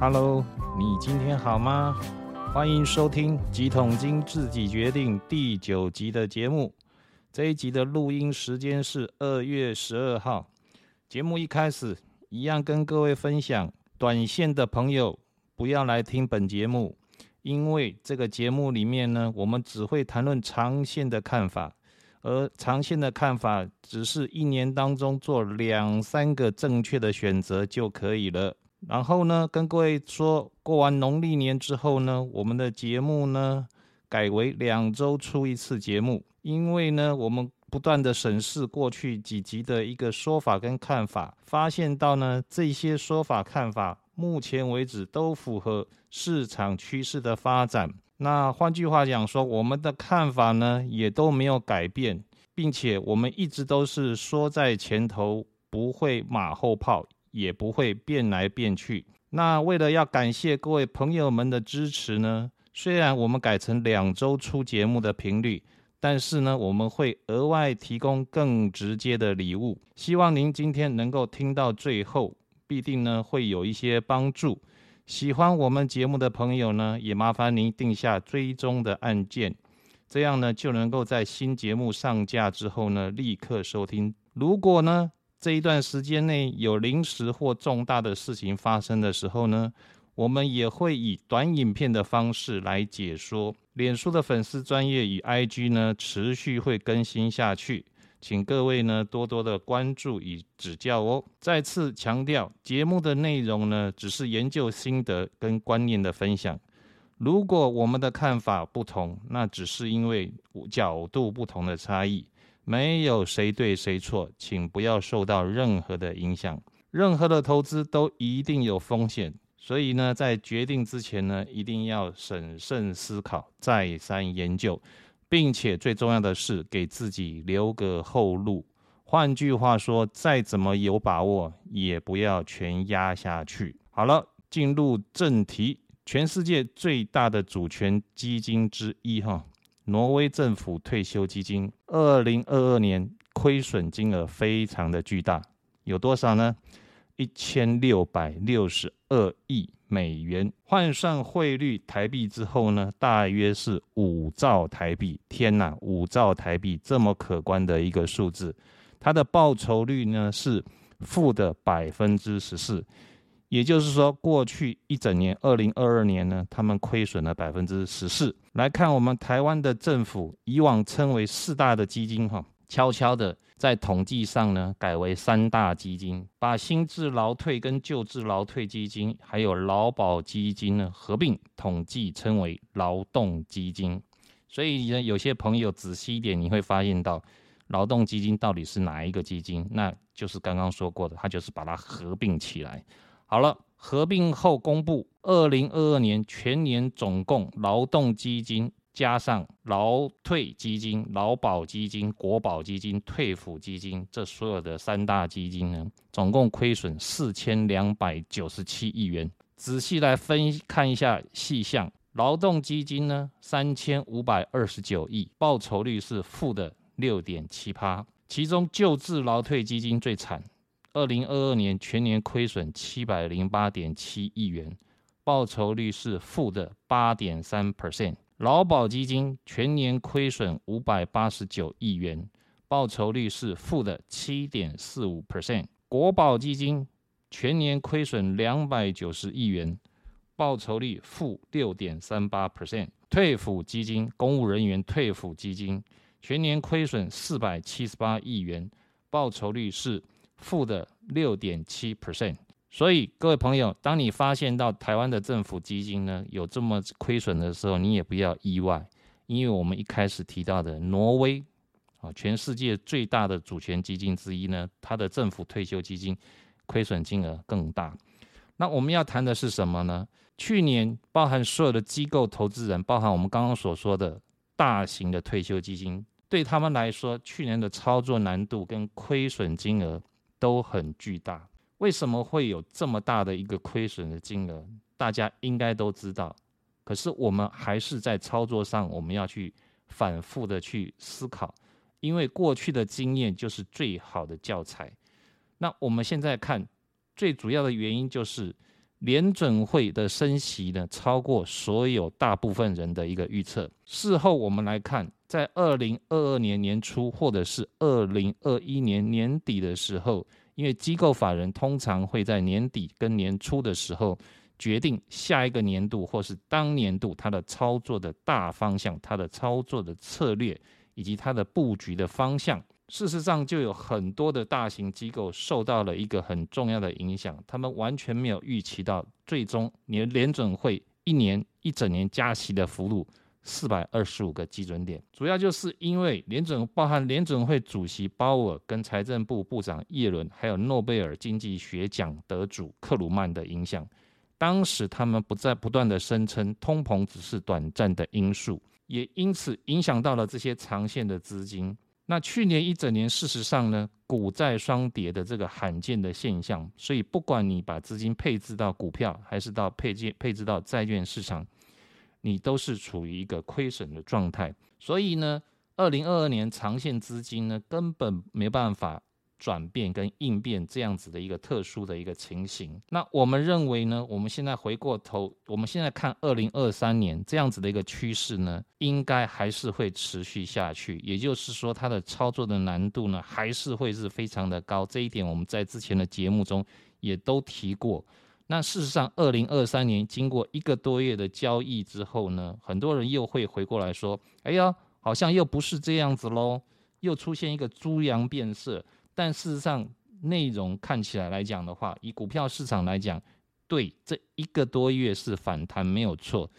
Hello，你今天好吗？欢迎收听《几桶金自己决定》第九集的节目。这一集的录音时间是二月十二号。节目一开始，一样跟各位分享，短线的朋友不要来听本节目，因为这个节目里面呢，我们只会谈论长线的看法，而长线的看法只是一年当中做两三个正确的选择就可以了。然后呢，跟各位说过完农历年之后呢，我们的节目呢改为两周出一次节目，因为呢，我们不断的审视过去几集的一个说法跟看法，发现到呢，这些说法看法目前为止都符合市场趋势的发展。那换句话讲说，我们的看法呢也都没有改变，并且我们一直都是说在前头，不会马后炮。也不会变来变去。那为了要感谢各位朋友们的支持呢，虽然我们改成两周出节目的频率，但是呢，我们会额外提供更直接的礼物。希望您今天能够听到最后，必定呢会有一些帮助。喜欢我们节目的朋友呢，也麻烦您定下追踪的按键，这样呢就能够在新节目上架之后呢立刻收听。如果呢，这一段时间内有临时或重大的事情发生的时候呢，我们也会以短影片的方式来解说。脸书的粉丝专业与 IG 呢，持续会更新下去，请各位呢多多的关注与指教哦。再次强调，节目的内容呢，只是研究心得跟观念的分享。如果我们的看法不同，那只是因为角度不同的差异。没有谁对谁错，请不要受到任何的影响。任何的投资都一定有风险，所以呢，在决定之前呢，一定要审慎思考、再三研究，并且最重要的是给自己留个后路。换句话说，再怎么有把握，也不要全压下去。好了，进入正题，全世界最大的主权基金之一，哈。挪威政府退休基金二零二二年亏损金额非常的巨大，有多少呢？一千六百六十二亿美元，换算汇率台币之后呢，大约是五兆台币。天哪，五兆台币这么可观的一个数字，它的报酬率呢是负的百分之十四。也就是说，过去一整年，二零二二年呢，他们亏损了百分之十四。来看我们台湾的政府，以往称为四大的基金，哈，悄悄的在统计上呢，改为三大基金，把新制劳退跟旧制劳退基金，还有劳保基金呢合并统计，称为劳动基金。所以呢，有些朋友仔细一点，你会发现到，劳动基金到底是哪一个基金？那就是刚刚说过的，它就是把它合并起来。好了，合并后公布，二零二二年全年总共劳动基金加上劳退基金、劳保基金、国保基金、退抚基金这所有的三大基金呢，总共亏损四千两百九十七亿元。仔细来分看一下细项，劳动基金呢三千五百二十九亿，报酬率是负的六点七趴，其中旧制劳退基金最惨。二零二二年全年亏损七百零八点七亿元，报酬率是负的八点三 percent。劳保基金全年亏损五百八十九亿元，报酬率是负的七点四五 percent。国保基金全年亏损两百九十亿元，报酬率负六点三八 percent。退抚基金公务人员退抚基金全年亏损四百七十八亿元，报酬率是。负的六点七 percent，所以各位朋友，当你发现到台湾的政府基金呢有这么亏损的时候，你也不要意外，因为我们一开始提到的挪威啊，全世界最大的主权基金之一呢，它的政府退休基金亏损金额更大。那我们要谈的是什么呢？去年包含所有的机构投资人，包含我们刚刚所说的大型的退休基金，对他们来说，去年的操作难度跟亏损金额。都很巨大，为什么会有这么大的一个亏损的金额？大家应该都知道，可是我们还是在操作上，我们要去反复的去思考，因为过去的经验就是最好的教材。那我们现在看，最主要的原因就是联准会的升息呢，超过所有大部分人的一个预测。事后我们来看，在二零二二年年初或者是二零二一年年底的时候，因为机构法人通常会在年底跟年初的时候决定下一个年度或是当年度它的操作的大方向、它的操作的策略以及它的布局的方向。事实上，就有很多的大型机构受到了一个很重要的影响，他们完全没有预期到，最终年联准会一年一整年加息的幅度四百二十五个基准点，主要就是因为联准包含联准会主席鲍尔跟财政部部长耶伦，还有诺贝尔经济学奖得主克鲁曼的影响。当时他们不再不断的声称通膨只是短暂的因素，也因此影响到了这些长线的资金。那去年一整年，事实上呢，股债双跌的这个罕见的现象，所以不管你把资金配置到股票，还是到配置配置到债券市场，你都是处于一个亏损的状态。所以呢，二零二二年长线资金呢，根本没办法。转变跟应变这样子的一个特殊的一个情形，那我们认为呢？我们现在回过头，我们现在看二零二三年这样子的一个趋势呢，应该还是会持续下去。也就是说，它的操作的难度呢，还是会是非常的高。这一点我们在之前的节目中也都提过。那事实上，二零二三年经过一个多月的交易之后呢，很多人又会回过来说：“哎呀，好像又不是这样子喽，又出现一个猪羊变色。”但事实上，内容看起来来讲的话，以股票市场来讲，对这一个多月是反弹没有错。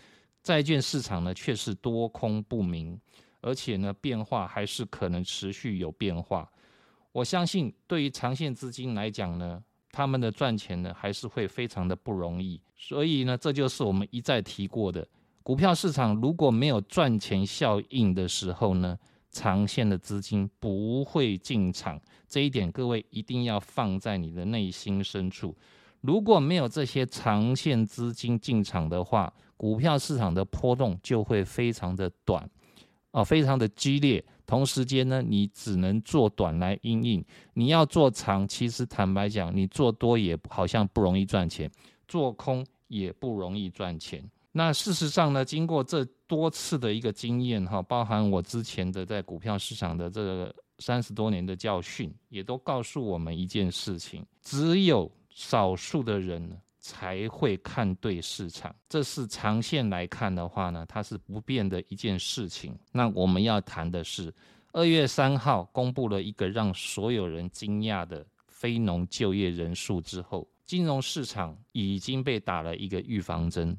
债券市场呢却是多空不明，而且呢变化还是可能持续有变化。我相信对于长线资金来讲呢，他们的赚钱呢还是会非常的不容易。所以呢，这就是我们一再提过的，股票市场如果没有赚钱效应的时候呢。长线的资金不会进场，这一点各位一定要放在你的内心深处。如果没有这些长线资金进场的话，股票市场的波动就会非常的短，哦，非常的激烈。同时间呢，你只能做短来应应。你要做长，其实坦白讲，你做多也好像不容易赚钱，做空也不容易赚钱。那事实上呢，经过这多次的一个经验哈，包含我之前的在股票市场的这个三十多年的教训，也都告诉我们一件事情：只有少数的人才会看对市场。这是长线来看的话呢，它是不变的一件事情。那我们要谈的是，二月三号公布了一个让所有人惊讶的非农就业人数之后，金融市场已经被打了一个预防针。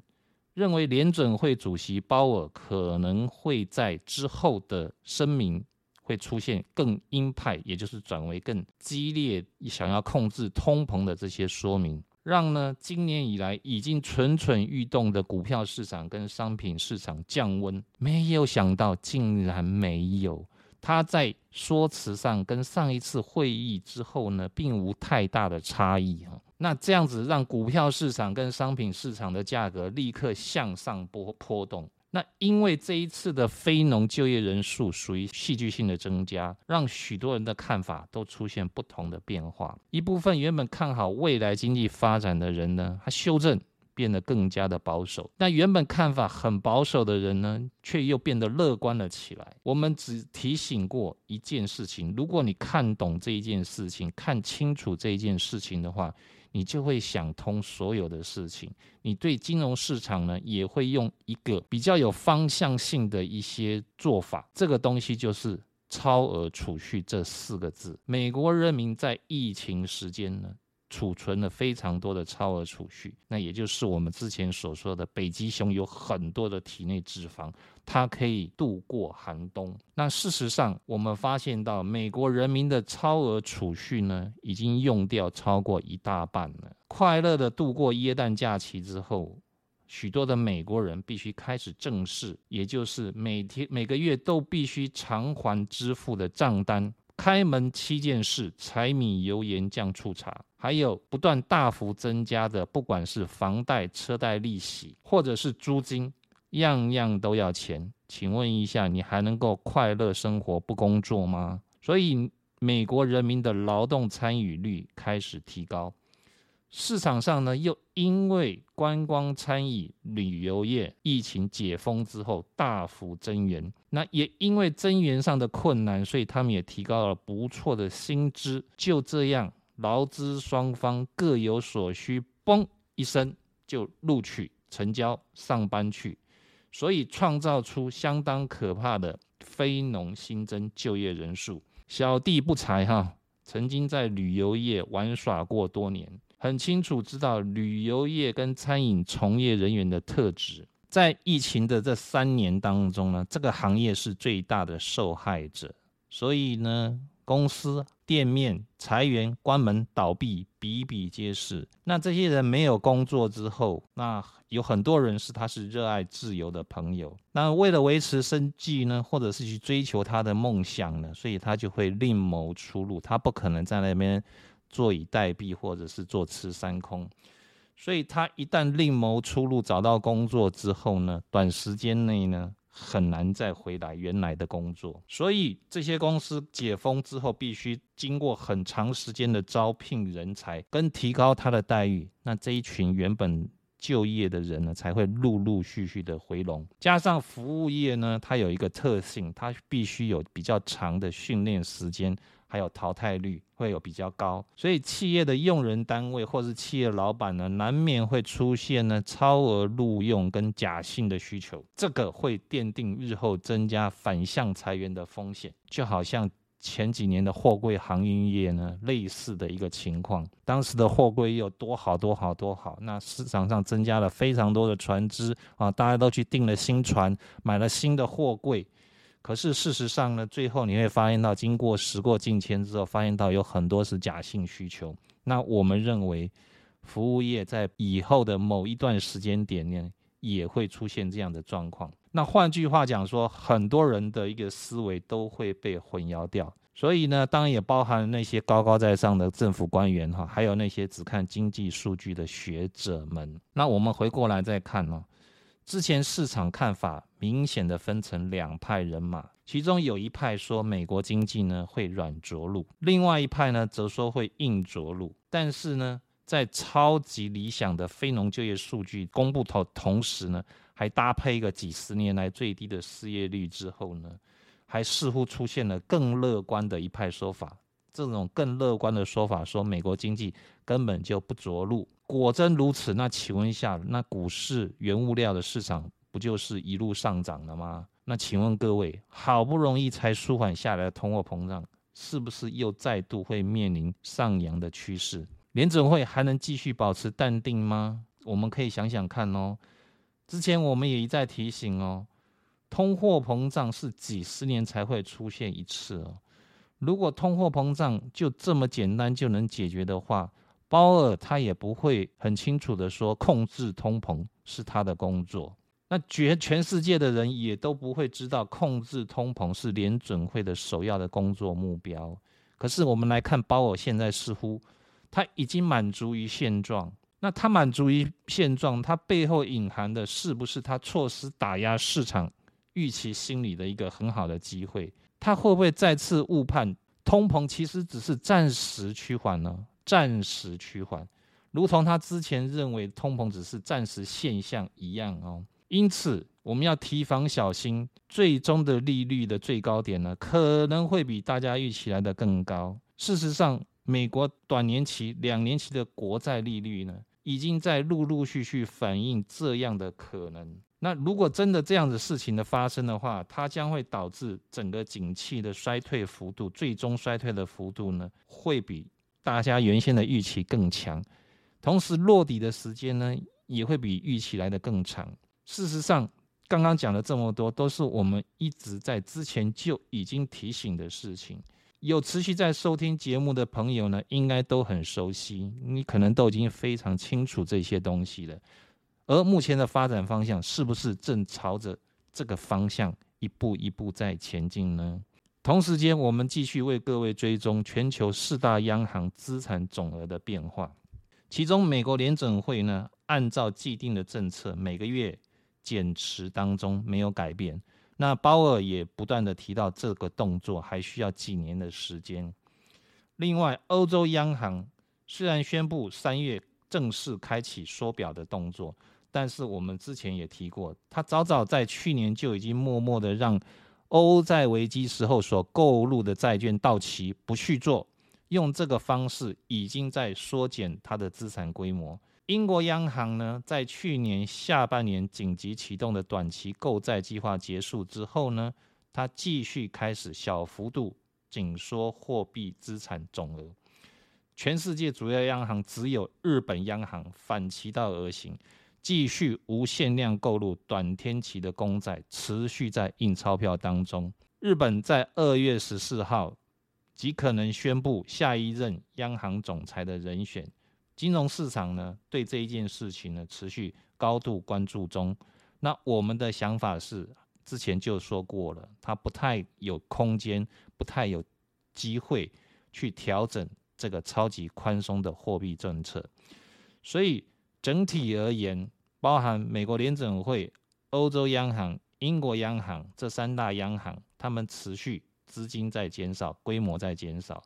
认为联准会主席鲍尔可能会在之后的声明会出现更鹰派，也就是转为更激烈，想要控制通膨的这些说明，让呢今年以来已经蠢蠢欲动的股票市场跟商品市场降温。没有想到，竟然没有。他在说辞上跟上一次会议之后呢，并无太大的差异哈。那这样子让股票市场跟商品市场的价格立刻向上波波动。那因为这一次的非农就业人数属于戏剧性的增加，让许多人的看法都出现不同的变化。一部分原本看好未来经济发展的人呢，他修正。变得更加的保守，那原本看法很保守的人呢，却又变得乐观了起来。我们只提醒过一件事情：如果你看懂这一件事情，看清楚这一件事情的话，你就会想通所有的事情。你对金融市场呢，也会用一个比较有方向性的一些做法。这个东西就是超额储蓄这四个字。美国人民在疫情时间呢？储存了非常多的超额储蓄，那也就是我们之前所说的北极熊有很多的体内脂肪，它可以度过寒冬。那事实上，我们发现到美国人民的超额储蓄呢，已经用掉超过一大半了。快乐的度过耶诞假期之后，许多的美国人必须开始正视，也就是每天每个月都必须偿还支付的账单。开门七件事：柴米油盐酱醋茶，还有不断大幅增加的，不管是房贷、车贷利息，或者是租金，样样都要钱。请问一下，你还能够快乐生活不工作吗？所以，美国人民的劳动参与率开始提高，市场上呢，又因为观光、餐饮、旅游业疫情解封之后大幅增援，那也因为增援上的困难，所以他们也提高了不错的薪资。就这样，劳资双方各有所需，嘣一声就录取成交上班去，所以创造出相当可怕的非农新增就业人数。小弟不才哈，曾经在旅游业玩耍过多年。很清楚知道旅游业跟餐饮从业人员的特质，在疫情的这三年当中呢，这个行业是最大的受害者，所以呢，公司店面裁员、关门、倒闭比比皆是。那这些人没有工作之后，那有很多人是他是热爱自由的朋友，那为了维持生计呢，或者是去追求他的梦想呢，所以他就会另谋出路，他不可能在那边。坐以待毙，或者是坐吃山空，所以他一旦另谋出路，找到工作之后呢，短时间内呢很难再回来原来的工作。所以这些公司解封之后，必须经过很长时间的招聘人才，跟提高他的待遇。那这一群原本就业的人呢，才会陆陆续续的回笼。加上服务业呢，它有一个特性，它必须有比较长的训练时间。还有淘汰率会有比较高，所以企业的用人单位或是企业老板呢，难免会出现呢超额录用跟假性的需求，这个会奠定日后增加反向裁员的风险。就好像前几年的货柜航运业呢，类似的一个情况，当时的货柜有多好多好多好，那市场上增加了非常多的船只啊，大家都去订了新船，买了新的货柜。可是事实上呢，最后你会发现到，经过时过境迁之后，发现到有很多是假性需求。那我们认为，服务业在以后的某一段时间点呢，也会出现这样的状况。那换句话讲说，很多人的一个思维都会被混淆掉。所以呢，当然也包含那些高高在上的政府官员哈，还有那些只看经济数据的学者们。那我们回过来再看呢。之前市场看法明显的分成两派人马，其中有一派说美国经济呢会软着陆，另外一派呢则说会硬着陆。但是呢，在超级理想的非农就业数据公布同同时呢，还搭配一个几十年来最低的失业率之后呢，还似乎出现了更乐观的一派说法。这种更乐观的说法说美国经济根本就不着陆。果真如此，那请问一下，那股市原物料的市场不就是一路上涨了吗？那请问各位，好不容易才舒缓下来的通货膨胀，是不是又再度会面临上扬的趋势？联准会还能继续保持淡定吗？我们可以想想看哦。之前我们也一再提醒哦，通货膨胀是几十年才会出现一次哦。如果通货膨胀就这么简单就能解决的话，鲍尔他也不会很清楚的说控制通膨是他的工作，那全全世界的人也都不会知道控制通膨是联准会的首要的工作目标。可是我们来看鲍尔现在似乎他已经满足于现状，那他满足于现状，他背后隐含的是不是他措施打压市场预期心理的一个很好的机会？他会不会再次误判通膨其实只是暂时趋缓呢？暂时趋缓，如同他之前认为通膨只是暂时现象一样哦。因此，我们要提防小心，最终的利率的最高点呢，可能会比大家预期来的更高。事实上，美国短年期、两年期的国债利率呢，已经在陆陆续续反映这样的可能。那如果真的这样子事情的发生的话，它将会导致整个景气的衰退幅度，最终衰退的幅度呢，会比。大家原先的预期更强，同时落底的时间呢也会比预期来的更长。事实上，刚刚讲了这么多，都是我们一直在之前就已经提醒的事情。有持续在收听节目的朋友呢，应该都很熟悉，你可能都已经非常清楚这些东西了。而目前的发展方向，是不是正朝着这个方向一步一步在前进呢？同时间，我们继续为各位追踪全球四大央行资产总额的变化。其中，美国联准会呢，按照既定的政策，每个月减持当中没有改变。那鲍尔也不断的提到，这个动作还需要几年的时间。另外，欧洲央行虽然宣布三月正式开启缩表的动作。但是我们之前也提过，他早早在去年就已经默默的让欧债危机时候所购入的债券到期不续做，用这个方式已经在缩减它的资产规模。英国央行呢，在去年下半年紧急启动的短期购债计划结束之后呢，它继续开始小幅度紧缩货币资产总额。全世界主要央行只有日本央行反其道而行。继续无限量购入短天期的公债，持续在印钞票当中。日本在二月十四号极可能宣布下一任央行总裁的人选。金融市场呢，对这一件事情呢，持续高度关注中。那我们的想法是，之前就说过了，它不太有空间，不太有机会去调整这个超级宽松的货币政策，所以。整体而言，包含美国联准会、欧洲央行、英国央行这三大央行，他们持续资金在减少，规模在减少，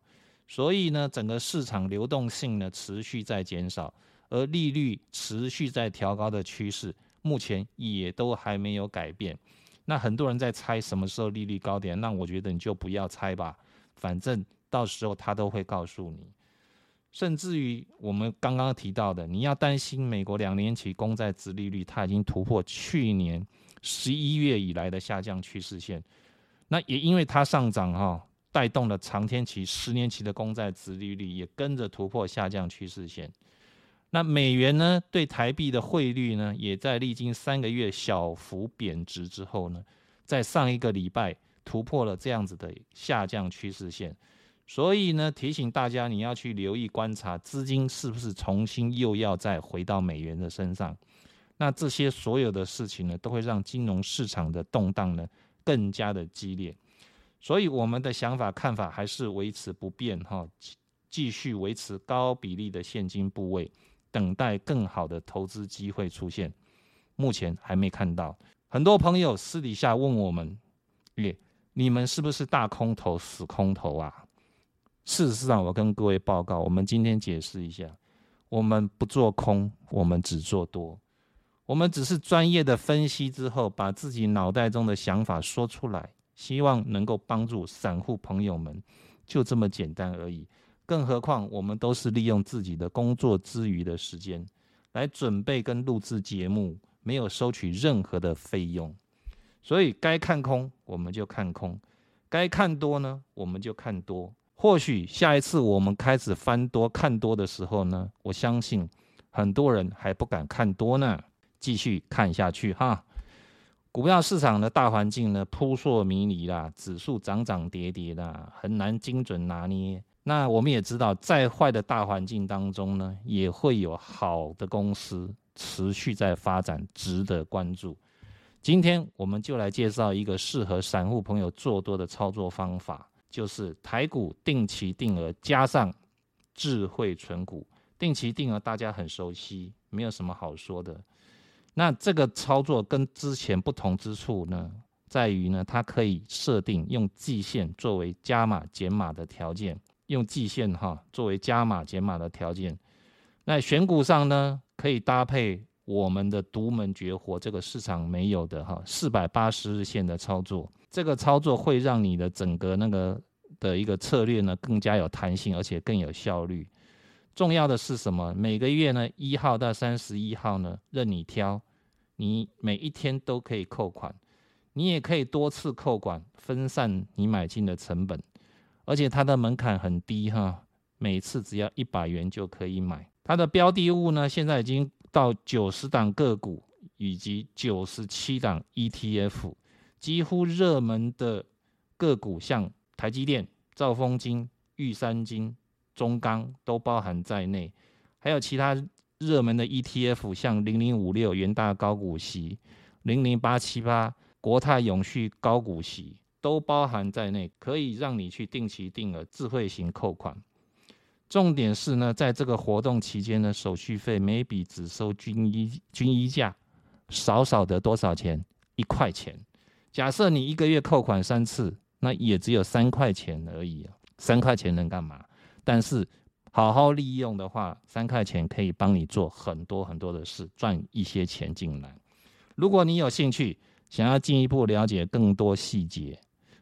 所以呢，整个市场流动性呢持续在减少，而利率持续在调高的趋势，目前也都还没有改变。那很多人在猜什么时候利率高点，那我觉得你就不要猜吧，反正到时候他都会告诉你。甚至于我们刚刚提到的，你要担心美国两年期公债殖利率，它已经突破去年十一月以来的下降趋势线。那也因为它上涨哈，带动了长天期、十年期的公债殖利率也跟着突破下降趋势线。那美元呢，对台币的汇率呢，也在历经三个月小幅贬值之后呢，在上一个礼拜突破了这样子的下降趋势线。所以呢，提醒大家，你要去留意观察资金是不是重新又要再回到美元的身上。那这些所有的事情呢，都会让金融市场的动荡呢更加的激烈。所以我们的想法看法还是维持不变哈，继续维持高比例的现金部位，等待更好的投资机会出现。目前还没看到。很多朋友私底下问我们，耶，你们是不是大空头、死空头啊？事实上，我跟各位报告，我们今天解释一下，我们不做空，我们只做多，我们只是专业的分析之后，把自己脑袋中的想法说出来，希望能够帮助散户朋友们，就这么简单而已。更何况，我们都是利用自己的工作之余的时间来准备跟录制节目，没有收取任何的费用，所以该看空我们就看空，该看多呢我们就看多。或许下一次我们开始翻多看多的时候呢，我相信很多人还不敢看多呢，继续看下去哈。股票市场的大环境呢扑朔迷离啦，指数涨涨跌跌啦，很难精准拿捏。那我们也知道，在坏的大环境当中呢，也会有好的公司持续在发展，值得关注。今天我们就来介绍一个适合散户朋友做多的操作方法。就是台股定期定额加上智慧存股，定期定额大家很熟悉，没有什么好说的。那这个操作跟之前不同之处呢，在于呢，它可以设定用季线作为加码减码的条件，用季线哈作为加码减码的条件。那选股上呢，可以搭配我们的独门绝活，这个市场没有的哈，四百八十日线的操作。这个操作会让你的整个那个的一个策略呢更加有弹性，而且更有效率。重要的是什么？每个月呢一号到三十一号呢任你挑，你每一天都可以扣款，你也可以多次扣款，分散你买进的成本。而且它的门槛很低哈，每次只要一百元就可以买。它的标的物呢现在已经到九十档个股以及九十七档 ETF。几乎热门的个股，像台积电、兆丰金、玉山金、中钢都包含在内，还有其他热门的 ETF，像零零五六元大高股息、零零八七八国泰永续高股息都包含在内，可以让你去定期定额智慧型扣款。重点是呢，在这个活动期间呢，手续费每笔只收均一均一价，少少的多少钱？一块钱。假设你一个月扣款三次，那也只有三块钱而已啊！三块钱能干嘛？但是好好利用的话，三块钱可以帮你做很多很多的事，赚一些钱进来。如果你有兴趣，想要进一步了解更多细节，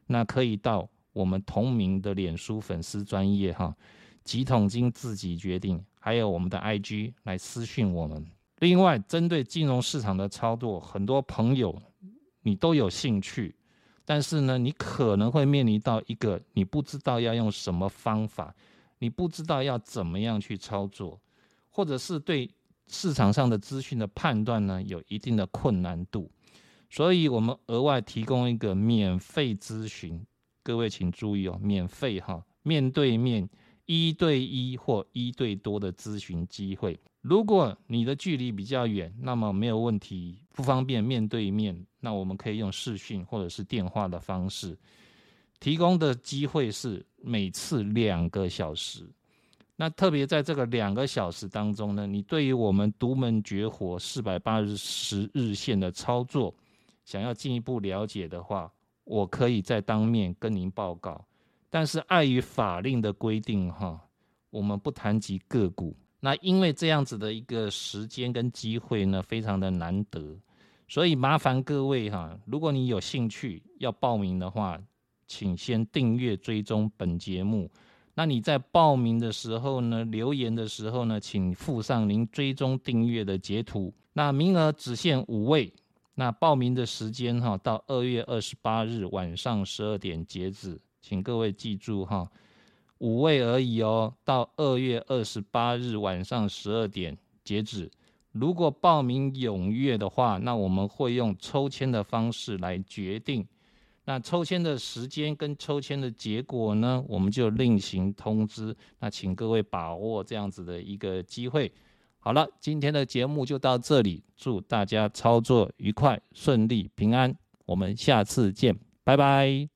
那可以到我们同名的脸书粉丝专业哈，几桶金自己决定，还有我们的 IG 来私讯我们。另外，针对金融市场的操作，很多朋友你都有兴趣，但是呢，你可能会面临到一个你不知道要用什么方法。你不知道要怎么样去操作，或者是对市场上的资讯的判断呢，有一定的困难度，所以我们额外提供一个免费咨询，各位请注意哦，免费哈，面对面一对一或一对多的咨询机会。如果你的距离比较远，那么没有问题，不方便面对面，那我们可以用视讯或者是电话的方式。提供的机会是每次两个小时，那特别在这个两个小时当中呢，你对于我们独门绝活四百八十日线的操作，想要进一步了解的话，我可以再当面跟您报告。但是碍于法令的规定，哈，我们不谈及个股。那因为这样子的一个时间跟机会呢，非常的难得，所以麻烦各位哈，如果你有兴趣要报名的话。请先订阅追踪本节目。那你在报名的时候呢，留言的时候呢，请附上您追踪订阅的截图。那名额只限五位。那报名的时间哈，到二月二十八日晚上十二点截止，请各位记住哈，五位而已哦。到二月二十八日晚上十二点截止。如果报名踊跃的话，那我们会用抽签的方式来决定。那抽签的时间跟抽签的结果呢，我们就另行通知。那请各位把握这样子的一个机会。好了，今天的节目就到这里，祝大家操作愉快、顺利、平安。我们下次见，拜拜。